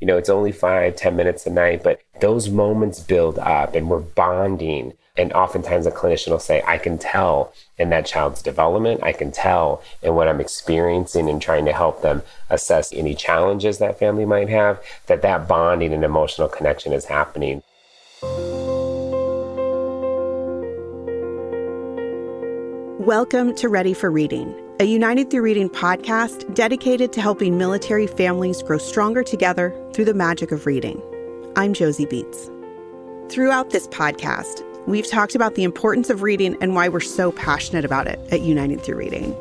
you know, it's only five, ten minutes a night, but those moments build up and we're bonding. And oftentimes a clinician will say, I can tell in that child's development, I can tell in what I'm experiencing and trying to help them assess any challenges that family might have, that that bonding and emotional connection is happening. Welcome to Ready for Reading, a United Through Reading podcast dedicated to helping military families grow stronger together through the magic of reading. I'm Josie Beats. Throughout this podcast, we've talked about the importance of reading and why we're so passionate about it at United Through Reading.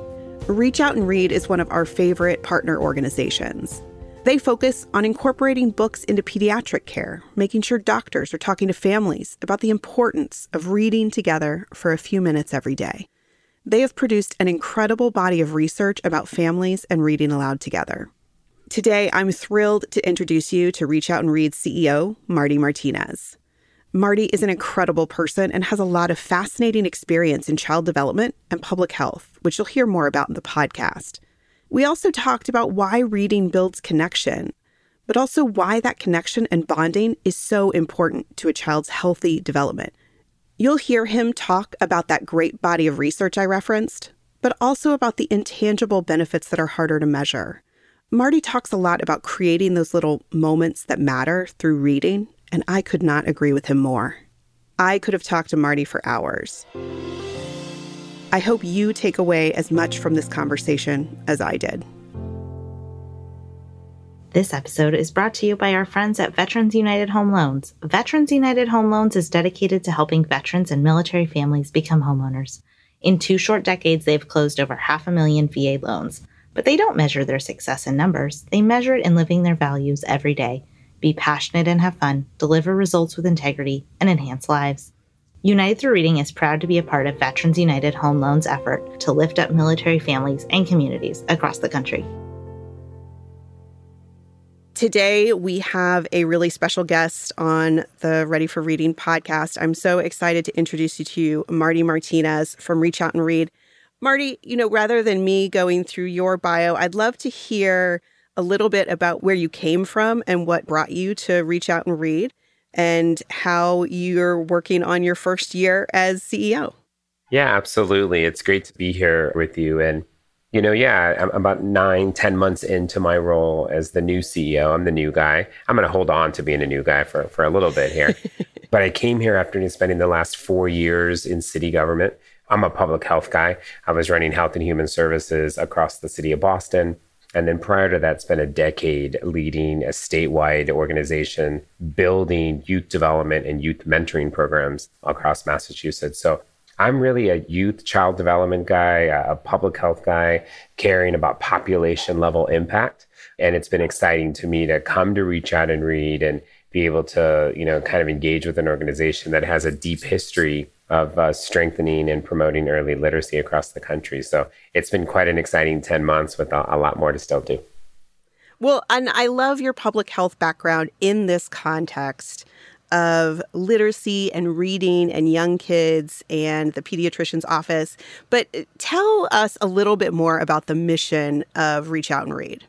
Reach Out and Read is one of our favorite partner organizations. They focus on incorporating books into pediatric care, making sure doctors are talking to families about the importance of reading together for a few minutes every day. They have produced an incredible body of research about families and reading aloud together. Today, I'm thrilled to introduce you to Reach Out and Read CEO, Marty Martinez. Marty is an incredible person and has a lot of fascinating experience in child development and public health, which you'll hear more about in the podcast. We also talked about why reading builds connection, but also why that connection and bonding is so important to a child's healthy development You'll hear him talk about that great body of research I referenced, but also about the intangible benefits that are harder to measure. Marty talks a lot about creating those little moments that matter through reading, and I could not agree with him more. I could have talked to Marty for hours. I hope you take away as much from this conversation as I did. This episode is brought to you by our friends at Veterans United Home Loans. Veterans United Home Loans is dedicated to helping veterans and military families become homeowners. In two short decades, they've closed over half a million VA loans. But they don't measure their success in numbers, they measure it in living their values every day. Be passionate and have fun, deliver results with integrity, and enhance lives. United Through Reading is proud to be a part of Veterans United Home Loans' effort to lift up military families and communities across the country. Today, we have a really special guest on the Ready for Reading podcast. I'm so excited to introduce you to Marty Martinez from Reach Out and Read. Marty, you know, rather than me going through your bio, I'd love to hear a little bit about where you came from and what brought you to Reach Out and Read and how you're working on your first year as CEO. Yeah, absolutely. It's great to be here with you. And you know, yeah, I'm about nine, ten months into my role as the new CEO. I'm the new guy. I'm going to hold on to being a new guy for, for a little bit here. but I came here after spending the last four years in city government. I'm a public health guy. I was running health and human services across the city of Boston. And then prior to that, spent a decade leading a statewide organization building youth development and youth mentoring programs across Massachusetts. So I'm really a youth child development guy, a public health guy, caring about population level impact. And it's been exciting to me to come to reach out and read and be able to, you know, kind of engage with an organization that has a deep history of uh, strengthening and promoting early literacy across the country. So it's been quite an exciting 10 months with a, a lot more to still do. Well, and I love your public health background in this context of literacy and reading and young kids and the pediatrician's office. But uh, tell us a little bit more about the mission of Reach Out and Read.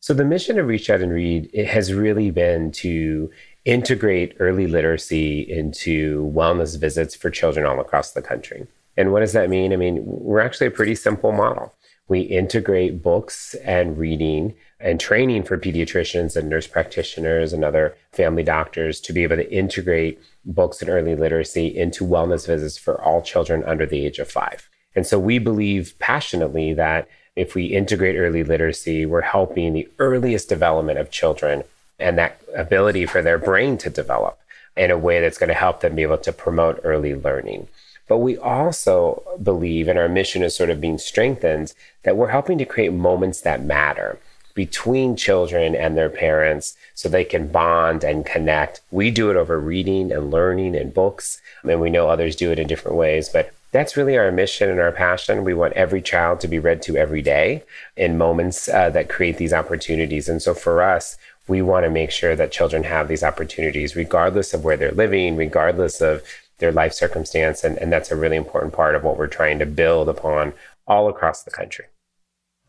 So the mission of Reach Out and Read it has really been to integrate early literacy into wellness visits for children all across the country. And what does that mean? I mean, we're actually a pretty simple model. We integrate books and reading and training for pediatricians and nurse practitioners and other family doctors to be able to integrate books and early literacy into wellness visits for all children under the age of five. And so we believe passionately that if we integrate early literacy, we're helping the earliest development of children and that ability for their brain to develop in a way that's going to help them be able to promote early learning. But we also believe, and our mission is sort of being strengthened, that we're helping to create moments that matter between children and their parents so they can bond and connect. We do it over reading and learning and books, and we know others do it in different ways, but that's really our mission and our passion. We want every child to be read to every day in moments uh, that create these opportunities. And so for us, we want to make sure that children have these opportunities regardless of where they're living, regardless of their life circumstance. And, and that's a really important part of what we're trying to build upon all across the country.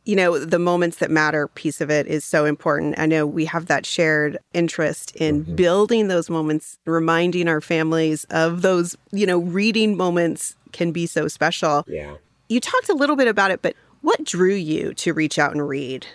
You know, the moments that matter piece of it is so important. I know we have that shared interest in mm-hmm. building those moments, reminding our families of those, you know, reading moments can be so special. Yeah. You talked a little bit about it, but what drew you to reach out and read?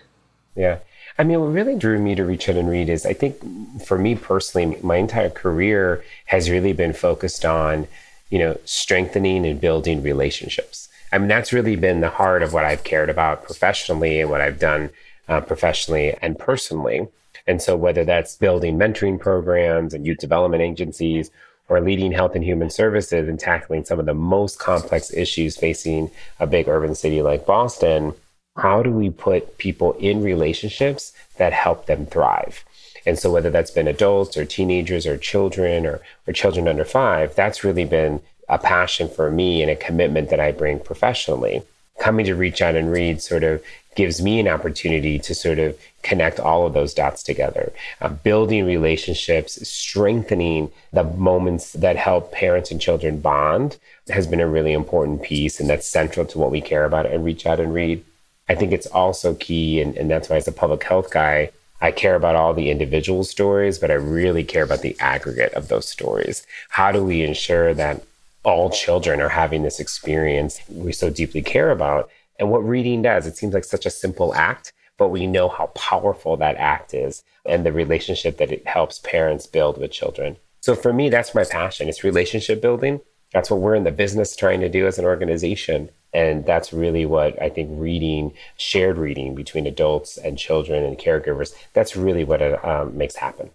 Yeah. I mean, what really drew me to reach out and read is I think for me personally, my entire career has really been focused on, you know, strengthening and building relationships. I mean, that's really been the heart of what I've cared about professionally and what I've done uh, professionally and personally. And so, whether that's building mentoring programs and youth development agencies or leading health and human services and tackling some of the most complex issues facing a big urban city like Boston, how do we put people in relationships that help them thrive? And so whether that's been adults or teenagers or children or, or children under five, that's really been a passion for me and a commitment that I bring professionally. Coming to reach out and read sort of gives me an opportunity to sort of connect all of those dots together, uh, building relationships, strengthening the moments that help parents and children bond has been a really important piece. And that's central to what we care about and reach out and read. I think it's also key, and, and that's why as a public health guy, I care about all the individual stories, but I really care about the aggregate of those stories. How do we ensure that all children are having this experience we so deeply care about? And what reading does, it seems like such a simple act, but we know how powerful that act is and the relationship that it helps parents build with children. So for me, that's my passion. It's relationship building. That's what we're in the business trying to do as an organization. And that's really what I think reading, shared reading between adults and children and caregivers, that's really what it um, makes happen.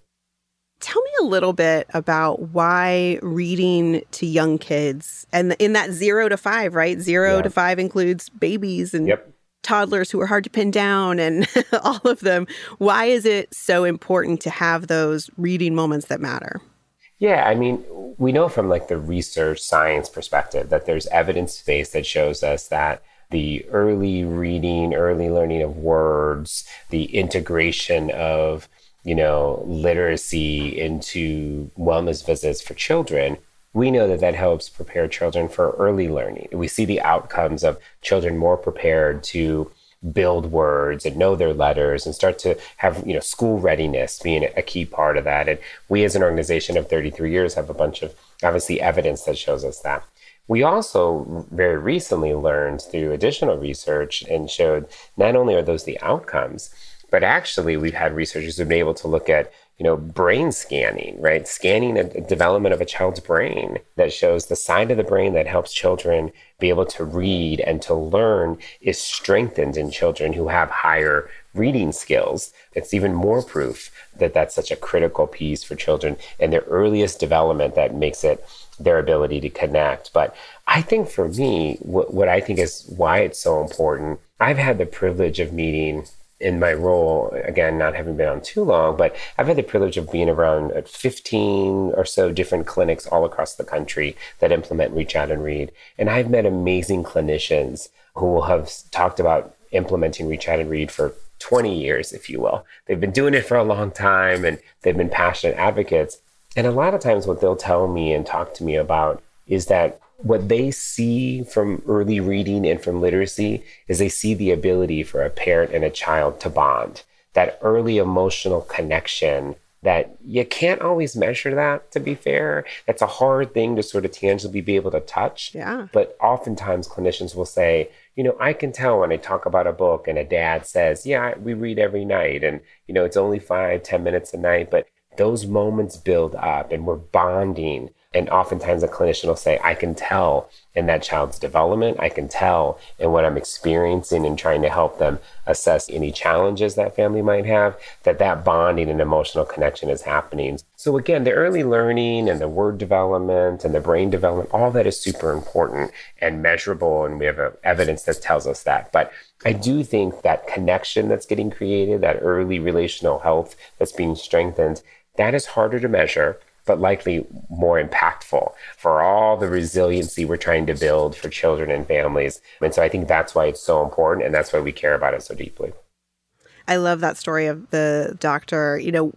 Tell me a little bit about why reading to young kids and in that zero to five, right? Zero yeah. to five includes babies and yep. toddlers who are hard to pin down and all of them. Why is it so important to have those reading moments that matter? Yeah, I mean, we know from like the research science perspective that there's evidence base that shows us that the early reading, early learning of words, the integration of, you know, literacy into wellness visits for children, we know that that helps prepare children for early learning. We see the outcomes of children more prepared to build words and know their letters and start to have you know school readiness being a key part of that and we as an organization of 33 years have a bunch of obviously evidence that shows us that we also very recently learned through additional research and showed not only are those the outcomes but actually we've had researchers who've been able to look at you know, brain scanning, right? Scanning a, development of a child's brain that shows the side of the brain that helps children be able to read and to learn is strengthened in children who have higher reading skills. It's even more proof that that's such a critical piece for children and their earliest development that makes it their ability to connect. But I think for me, what, what I think is why it's so important, I've had the privilege of meeting in my role, again, not having been on too long, but I've had the privilege of being around uh, 15 or so different clinics all across the country that implement Reach Out and Read. And I've met amazing clinicians who have talked about implementing Reach Out and Read for 20 years, if you will. They've been doing it for a long time and they've been passionate advocates. And a lot of times, what they'll tell me and talk to me about is that what they see from early reading and from literacy is they see the ability for a parent and a child to bond, that early emotional connection that you can't always measure that to be fair. That's a hard thing to sort of tangibly be able to touch. Yeah. But oftentimes clinicians will say you know i can tell when i talk about a book and a dad says yeah we read every night and you know it's only five ten minutes a night but those moments build up and we're bonding and oftentimes a clinician will say, I can tell in that child's development, I can tell in what I'm experiencing and trying to help them assess any challenges that family might have, that that bonding and emotional connection is happening. So again, the early learning and the word development and the brain development, all that is super important and measurable. And we have evidence that tells us that. But I do think that connection that's getting created, that early relational health that's being strengthened, that is harder to measure but likely more impactful for all the resiliency we're trying to build for children and families. And so I think that's why it's so important and that's why we care about it so deeply. I love that story of the doctor. You know,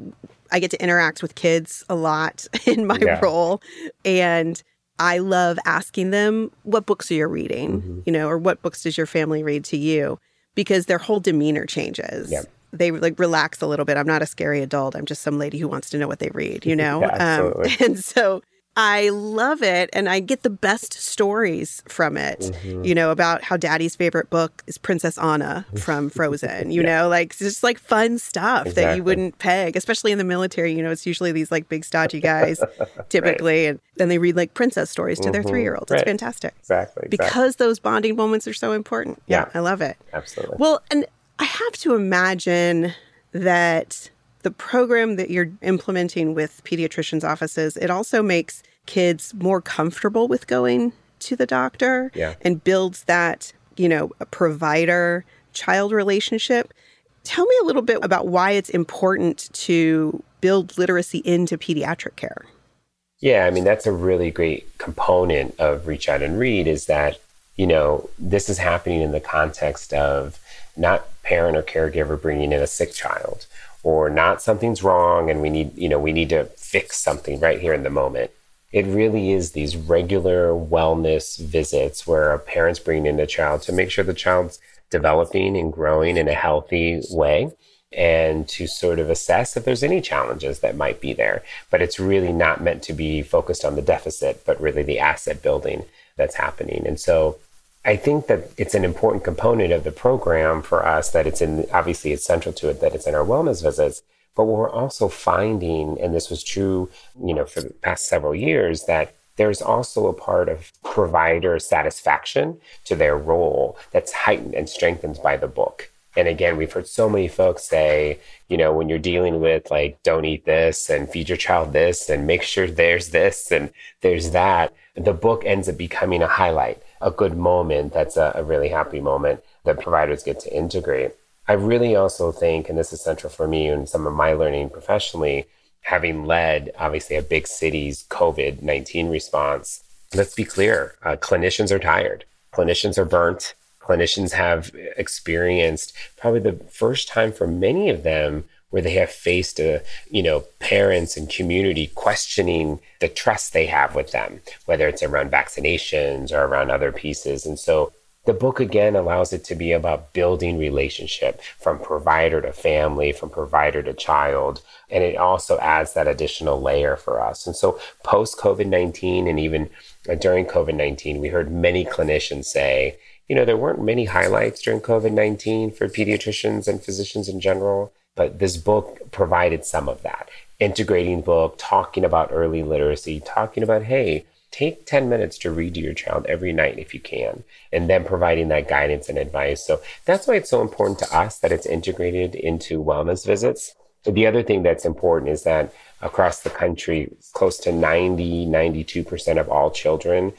I get to interact with kids a lot in my yeah. role and I love asking them what books are you reading, mm-hmm. you know, or what books does your family read to you? because their whole demeanor changes. They like relax a little bit. I'm not a scary adult. I'm just some lady who wants to know what they read, you know? Yeah. Um, and so I love it and I get the best stories from it. Mm-hmm. You know, about how daddy's favorite book is Princess Anna from Frozen, you know, like it's just like fun stuff that you wouldn't peg, especially in the military, you know, it's usually these like big stodgy guys typically and then they read like princess stories to their 3-year-olds. It's Mm-hmm. Right. fantastic. Exactly. exactly. Because those bonding moments are so important. Yeah. I love it. Absolutely. Well, and I have to imagine that the program that you're implementing with pediatricians' offices, it also makes kids more comfortable with going to the doctor Yeah. and builds that, you know, a provider child relationship. Tell me a little bit about why it's important to build literacy into pediatric care. Yeah, I mean, that's a really great component of Reach Out and Read is that, you know, this is happening in the context of not parent or caregiver bringing in a sick child or not something's wrong and we need, you know, we need to fix something right here in the moment. It really is these regular wellness visits where a parent's bringing in a child to make sure the child's developing and growing in a healthy way and to sort of assess if there's any challenges that might be there. But it's really not meant to be focused on the deficit, but really the asset building that's happening. And so I think that it's an important component of the program for us that it's in, obviously, it's central to it that it's in our wellness visits. But we're also finding, and this was true, you know, for the past several years, that there's also a part of provider satisfaction to their role that's heightened and strengthened by the book. And again, we've heard so many folks say, you know, when you're dealing with like, don't eat this and feed your child this and make sure there's this and there's that, the book ends up becoming a highlight, a good moment that's a, a really happy moment that providers get to integrate. I really also think, and this is central for me and some of my learning professionally, having led obviously a big city's COVID 19 response, let's be clear uh, clinicians are tired, clinicians are burnt, clinicians have experienced probably the first time for many of them where they have faced a, you know parents and community questioning the trust they have with them whether it's around vaccinations or around other pieces. And so the book again allows it to be about building relationship from provider to family from provider to child. And it also adds that additional layer for us. And so post covid-19 and even uh, during covid-19 we heard many clinicians say you know, there weren't many highlights during COVID 19 for pediatricians and physicians in general, but this book provided some of that. Integrating book, talking about early literacy, talking about, hey, take 10 minutes to read to your child every night if you can, and then providing that guidance and advice. So that's why it's so important to us that it's integrated into wellness visits. The other thing that's important is that across the country, close to 90, 92% of all children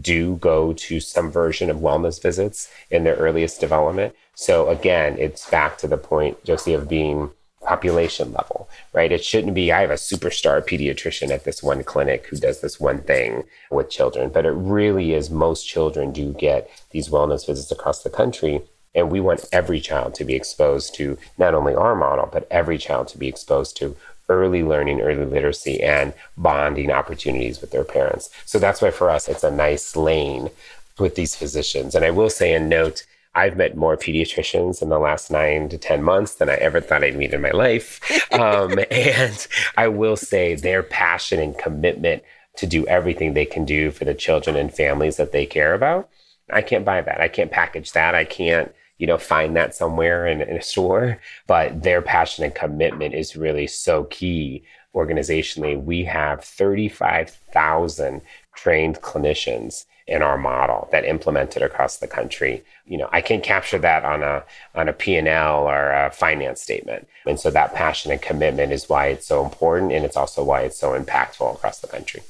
do go to some version of wellness visits in their earliest development. So again, it's back to the point, Josie, of being population level, right? It shouldn't be, I have a superstar pediatrician at this one clinic who does this one thing with children, but it really is most children do get these wellness visits across the country. And we want every child to be exposed to not only our model, but every child to be exposed to early learning, early literacy, and bonding opportunities with their parents. So that's why for us, it's a nice lane with these physicians. And I will say and note, I've met more pediatricians in the last nine to 10 months than I ever thought I'd meet in my life. Um, and I will say their passion and commitment to do everything they can do for the children and families that they care about. I can't buy that. I can't package that. I can't you know, find that somewhere in, in, a store. But their passion and commitment is really so key organizationally. We have 35,000 trained clinicians in our model that implemented across the country. You know, I can't capture that on a on a P&L or a finance statement. And so that passion and commitment is why it's so important and it's also why it's so impactful across the country.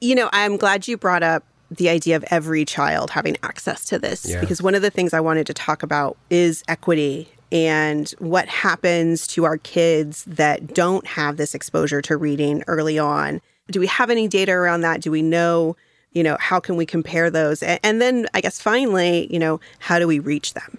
You know, I'm glad you brought up the idea of every child having access to this Yeah. because one of the things I wanted to talk about is equity and what happens to our kids that don't have this exposure to reading early on. Do we have any data around that? Do we know, you know, how can we compare those? And then I guess finally, you know, how do we reach them?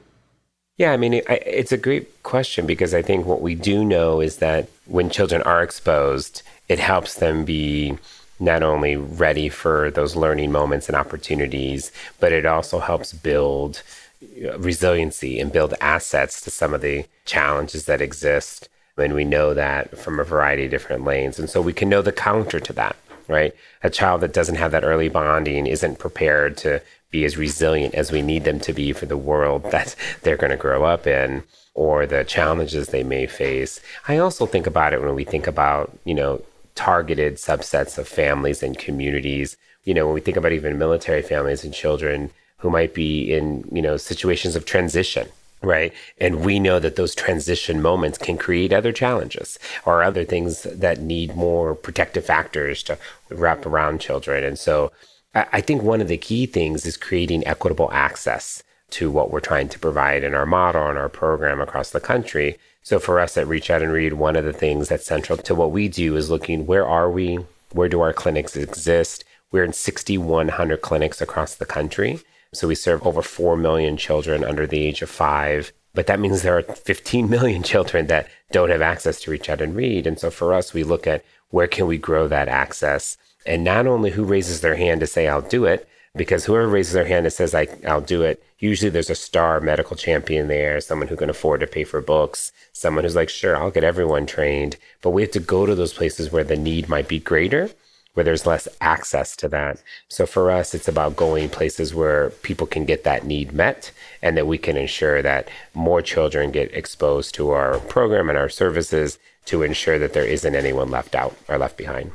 Yeah, I mean, it, I- it's a great question because I think what we do know is that when children are exposed, it helps them be not only ready for those learning moments and opportunities, but it also helps build uh, resiliency and build assets to some of the challenges that exist. And we know that from a variety of different lanes. And so we can know the counter to that, right? A child that doesn't have that early bonding isn't prepared to be as resilient as we need them to be for the world that they're going to grow up in or the challenges they may face. I also think about it when we think about, you know, targeted subsets of families and communities. You know, when we think about even military families and children who might be in, you know, situations of transition, right? And we know that those transition moments can create other challenges or other things that need more protective factors to wrap around children. And so I think one of the key things is creating equitable access to what we're trying to provide in our model and our program across the country. So for us at Reach Out and Read, one of the things that's central to what we do is looking where are we? Where do our clinics exist? We're in 6,100 clinics across the country. So we serve over 4 million children under the age of five. But that means there are 15 million children that don't have access to Reach Out and Read. And so for us, we look at where can we grow that access? And not only who raises their hand to say, I'll do it, because whoever raises their hand and says, I, I'll do it, usually there's a star medical champion there, someone who can afford to pay for books, someone who's like, sure, I'll get everyone trained. But we have to go to those places where the need might be greater, where there's less access to that. So for us, it's about going places where people can get that need met and that we can ensure that more children get exposed to our program and our services to ensure that there isn't anyone left out or left behind.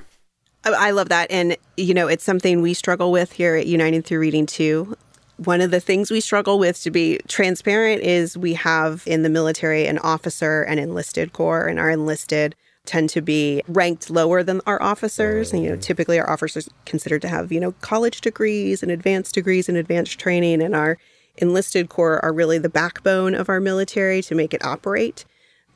I love that. And, you know, it's something we struggle with here at United Through Reading too. One of the things we struggle with, to be transparent, is we have in the military an officer and enlisted corps, and our enlisted tend to be ranked lower than our officers. And, you know, typically our officers considered to have, you know, college degrees and advanced degrees and advanced training, and our enlisted corps are really the backbone of our military to make it operate.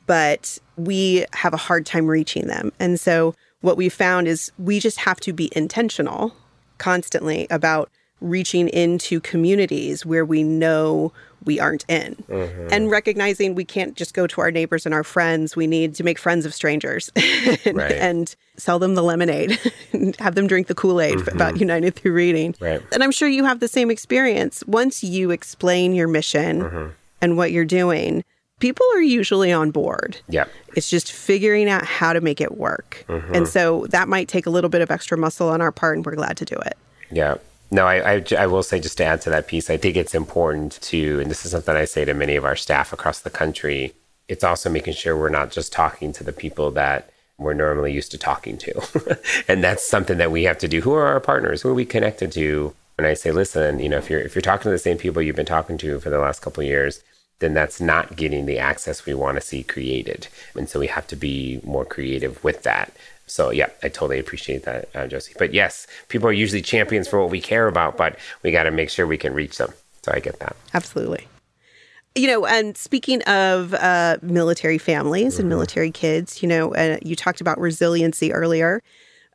But we have a hard time reaching them. And so what we found is we just have to be intentional constantly about reaching into communities where we know we aren't in mm-hmm. and recognizing we can't just go to our neighbors and our friends we need to make friends of strangers and, right. and, sell them the lemonade and have them drink the kool-aid mm-hmm. about united through reading right. and i'm sure you have the same experience once you explain your mission mm-hmm. and what you're doing people are usually on board. Yeah. It's just figuring out how to make it work. Mm-hmm. And so that might take a little bit of extra muscle on our part, and we're glad to do it. Yeah. No, I, I, I, will say just to add to that piece, I think it's important to, and this is something I say to many of our staff across the country, it's also making sure we're not just talking to the people that we're normally used to talking to. and that's something that we have to do. Who are our partners? Who are we connected to? And I say, listen, you know, if you're if you're talking to the same people you've been talking to for the last couple of years, then that's not getting the access we want to see created. And so we have to be more creative with that. So yeah, I totally appreciate that, uh, Josie. But yes, people are usually champions for what we care about, but we got to make sure we can reach them. So I get that. Absolutely. You know, and speaking of uh, military families mm-hmm. and military kids, you know, uh, you talked about resiliency earlier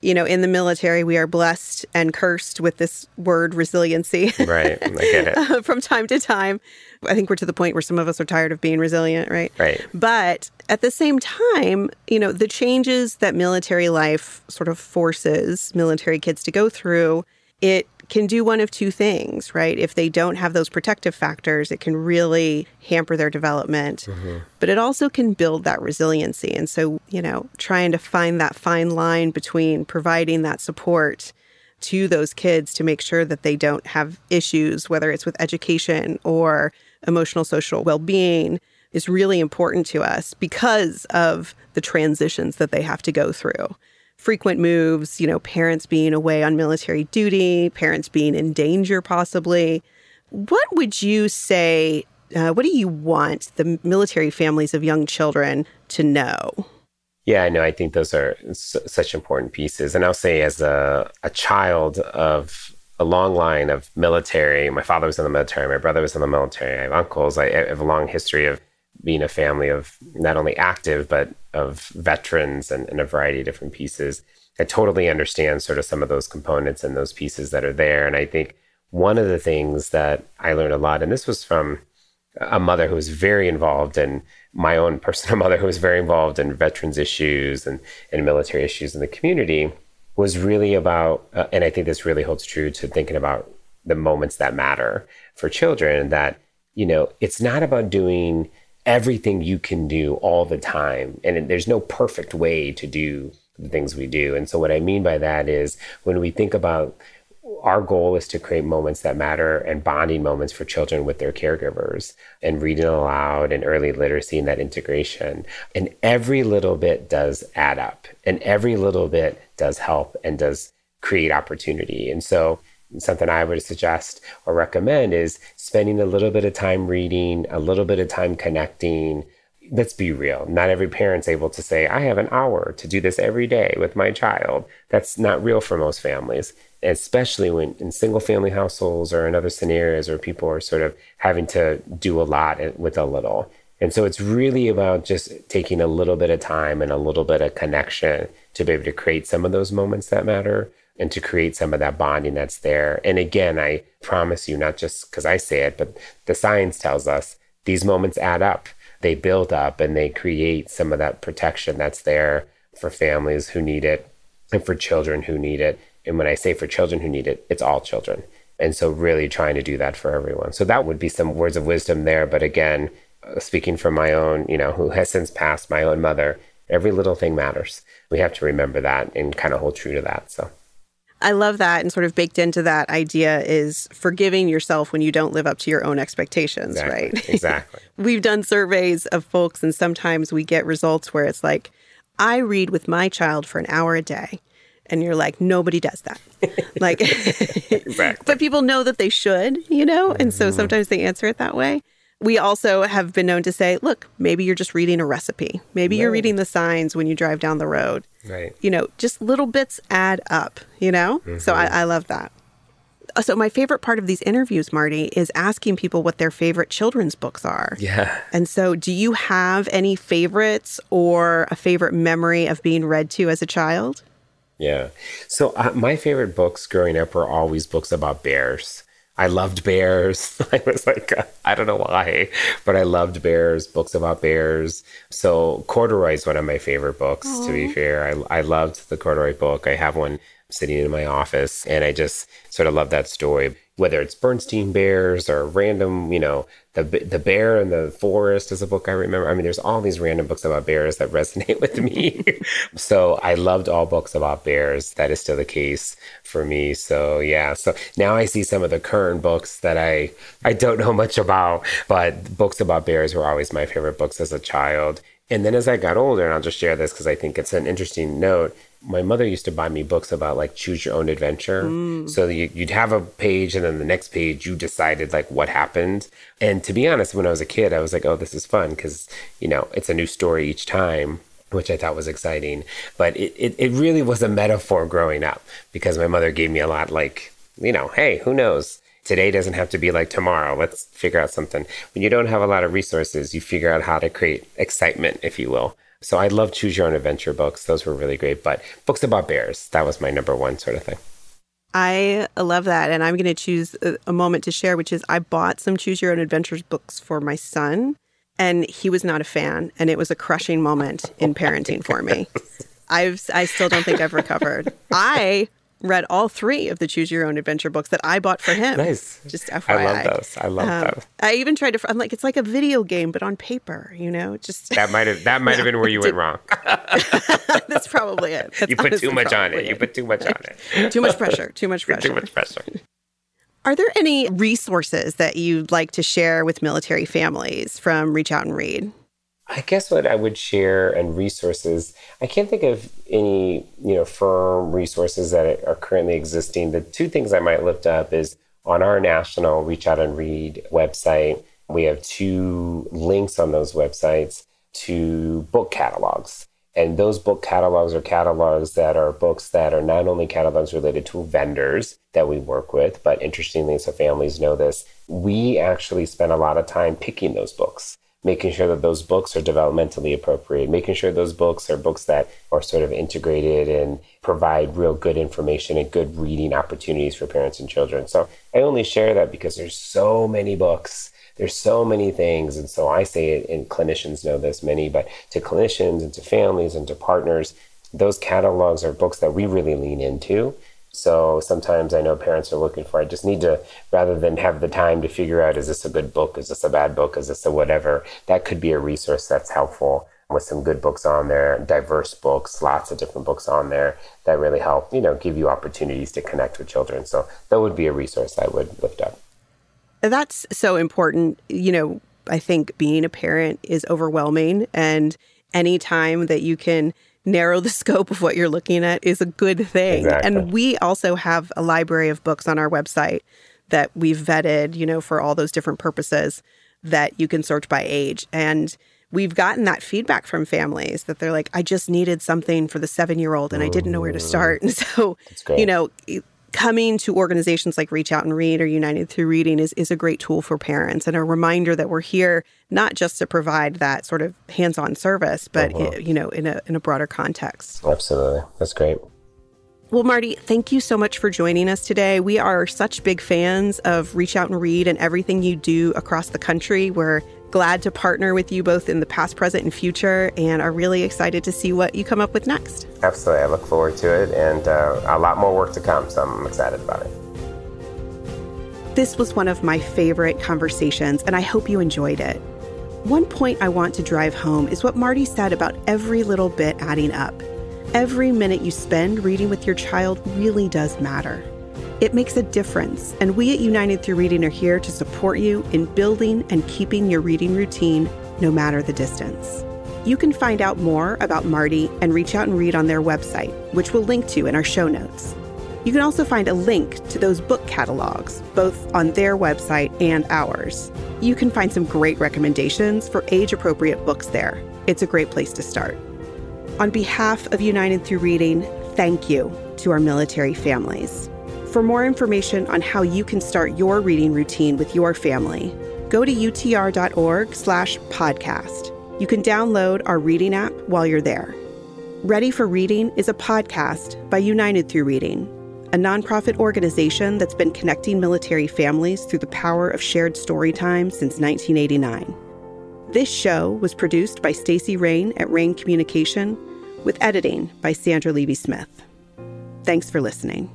you know, in the military, we are blessed and cursed with this word resiliency. Right. I get it. Uh, from time to time. I think we're to the point where some of us are tired of being resilient, right? Right. But at the same time, you know, the changes that military life sort of forces military kids to go through, it can do one of two things, right? If they don't have those protective factors, it can really hamper their development, mm-hmm. but it also can build that resiliency. And so, you know, trying to find that fine line between providing that support to those kids to make sure that they don't have issues, whether it's with education or emotional social well being, is really important to us because of the transitions that they have to go through frequent moves, you know, parents being away on military duty, parents being in danger possibly. What would you say? Uh, what do you want the military families of young children to know? Yeah, I know. I think those are s- such important pieces. And I'll say, as a, a child of a long line of military, my father was in the military, my brother was in the military, I have uncles, I, I have a long history of being a family of not only active, but of veterans and, and, a variety of different pieces. I totally understand sort of some of those components and those pieces that are there. And I think one of the things that I learned a lot, and this was from a mother who was very involved in my own personal mother who was very involved in veterans issues and, and military issues in the community was really about uh, and i think this really holds true to thinking about the moments that matter for children that you know, it's not about doing everything you can do all the time. And there's no perfect way to do the things we do. And so, what I mean by that is when we think about our goal is to create moments that matter and bonding moments for children with their caregivers and reading aloud and early literacy and that integration. And every little bit does add up and every little bit does help and does create opportunity. And so, something I would suggest or recommend is spending a little bit of time reading, a little bit of time connecting. Let's be real. Not every parent's able to say, I have an hour to do this every day with my child. That's not real for most families, especially when in single family households or in other scenarios where people are sort of having to do a lot with a little. And so it's really about just taking a little bit of time and a little bit of connection to be able to create some of those moments that matter and to create some of that bonding that's there. And again, I promise you, not just because I say it, but the science tells us these moments add up. They build up and they create some of that protection that's there for families who need it and for children who need it. And when I say for children who need it, it's all children. And so, really trying to do that for everyone. So, that would be some words of wisdom there. But again, speaking from my own, you know, who has since passed, my own mother, every little thing matters. We have to remember that and kind of hold true to that. So, I love that. And sort of baked into that idea is forgiving yourself when you don't live up to your own expectations, exactly. right? Exactly. We've done surveys of folks, and sometimes we get results where it's like, I read with my child for an hour a day. And you're like, nobody does that. like, exactly. but people know that they should, you know? And so mm-hmm. sometimes they answer it that way we also have been known to say, look, maybe you're just reading a recipe. Maybe you're reading the signs when you drive down the road. Right. You know, just little bits add up, you know? Mm-hmm. So I, I love that. Uh, so my favorite part of these interviews, Marty, is asking people what their favorite children's books are. Yeah. And so do you have any favorites or a favorite memory of being read to as a child? Yeah. So uh, my favorite books growing up were always books about bears. I loved bears. I was like, uh, I don't know why, but I loved bears, books about bears. So Corduroy is one of my favorite books, Aww. to be fair. I, I loved the Corduroy book. I have one sitting in my office, and I just sort of love that story whether it's Berenstain Bears or random, you know, the the Bear in the Forest is a book I remember. I mean, there's all these random books about bears that resonate with me. so I loved all books about bears. That is still the case for me. So yeah. So now I see some of the current books that I I don't know much about, but books about bears were always my favorite books as a child. And then as I got older, and I'll just share this because I think it's an interesting note my mother used to buy me books about like choose your own adventure. Mm. So you, would have a page, and then the next page you decided like what happened. And to be honest, when I was a kid, I was like, oh, this is fun because you know it's a new story each time, which I thought was exciting. But it, it it really was a metaphor growing up because my mother gave me a lot like you know, hey, who knows. Today doesn't have to be like tomorrow. Let's figure out something. When you don't have a lot of resources, you figure out how to create excitement, if you will. So I love choose your own adventure books. Those were really great. But books about bears, that was my number one sort of thing. I love that. And I'm going to choose a, a moment to share, which is I bought some choose your own adventures books for my son, and he was not a fan. And it was a crushing moment in parenting for me. I've, I still don't think I've recovered. I read all three of the Choose Your Own Adventure books that I bought for him. Nice. Just FYI. I love those. I love um, those. I even tried to. I'm like, it's like a video game, but on paper. You know, just that might have that might have been where you went wrong. That's probably it. That's you put too much on it. it. You put too much on it. too much pressure. Too much pressure. too much pressure. Are there any resources that you'd like to share with military families from Reach Out and Read? I guess what I would share and resources, I can't think of any, you know, firm resources that are currently existing. The two things I might lift up is on our national Reach Out and Read website, we have two links on those websites to book catalogs. And those book catalogs are catalogs that are books that are not only catalogs related to vendors that we work with, but interestingly, so families know this, we actually spend a lot of time picking those books making sure that those books are developmentally appropriate, making sure those books are books that are sort of integrated and provide real good information and good reading opportunities for parents and children. So I only share that because there's so many books. There's so many things. And so I say it, and clinicians know this, many, but to clinicians and to families and to partners, those catalogs are books that we really lean into So sometimes I know parents are looking for, I just need to, rather than have the time to figure out, is this a good book? Is this a bad book? Is this a whatever? That could be a resource that's helpful with some good books on there, diverse books, lots of different books on there that really help, you know, give you opportunities to connect with children. So that would be a resource I would lift up. That's so important. You know, I think being a parent is overwhelming and any time that you can narrow the scope of what you're looking at is a good thing. Exactly. And we also have a library of books on our website that we've vetted, you know, for all those different purposes that you can search by age. And we've gotten that feedback from families that they're like, I just needed something for the seven year old and I didn't know where to mm. start. And so, you know, coming to organizations like Reach Out and Read or United Through Reading is, is a great tool for parents and a reminder that we're here not just to provide that sort of hands-on service, but uh-huh. you know, in a in a broader context. Absolutely, that's great. Well, Marty, thank you so much for joining us today. We are such big fans of Reach Out and Read and everything you do across the country. We're glad to partner with you both in the past, present, and future, and are really excited to see what you come up with next. Absolutely. I look forward to it, and uh, a lot more work to come, so I'm excited about it. This was one of my favorite conversations, and I hope you enjoyed it. One point I want to drive home is what Marty said about every little bit adding up. Every minute you spend reading with your child really does matter. It makes a difference, and we at United Through Reading are here to support you in building and keeping your reading routine no matter the distance. You can find out more about Marty and reach out and read on their website, which we'll link to in our show notes. You can also find a link to those book catalogs, both on their website and ours. You can find some great recommendations for age appropriate books there. It's a great place to start. On behalf of United Through Reading, thank you to our military families. For more information on how you can start your reading routine with your family, go to utr.org slash podcast. You can download our reading app while you're there. Ready for Reading is a podcast by United Through Reading, a nonprofit organization that's been connecting military families through the power of shared story time since 1989. This show was produced by Stacy Rain at Rain Communication with editing by Sandra Levy Smith. Thanks for listening.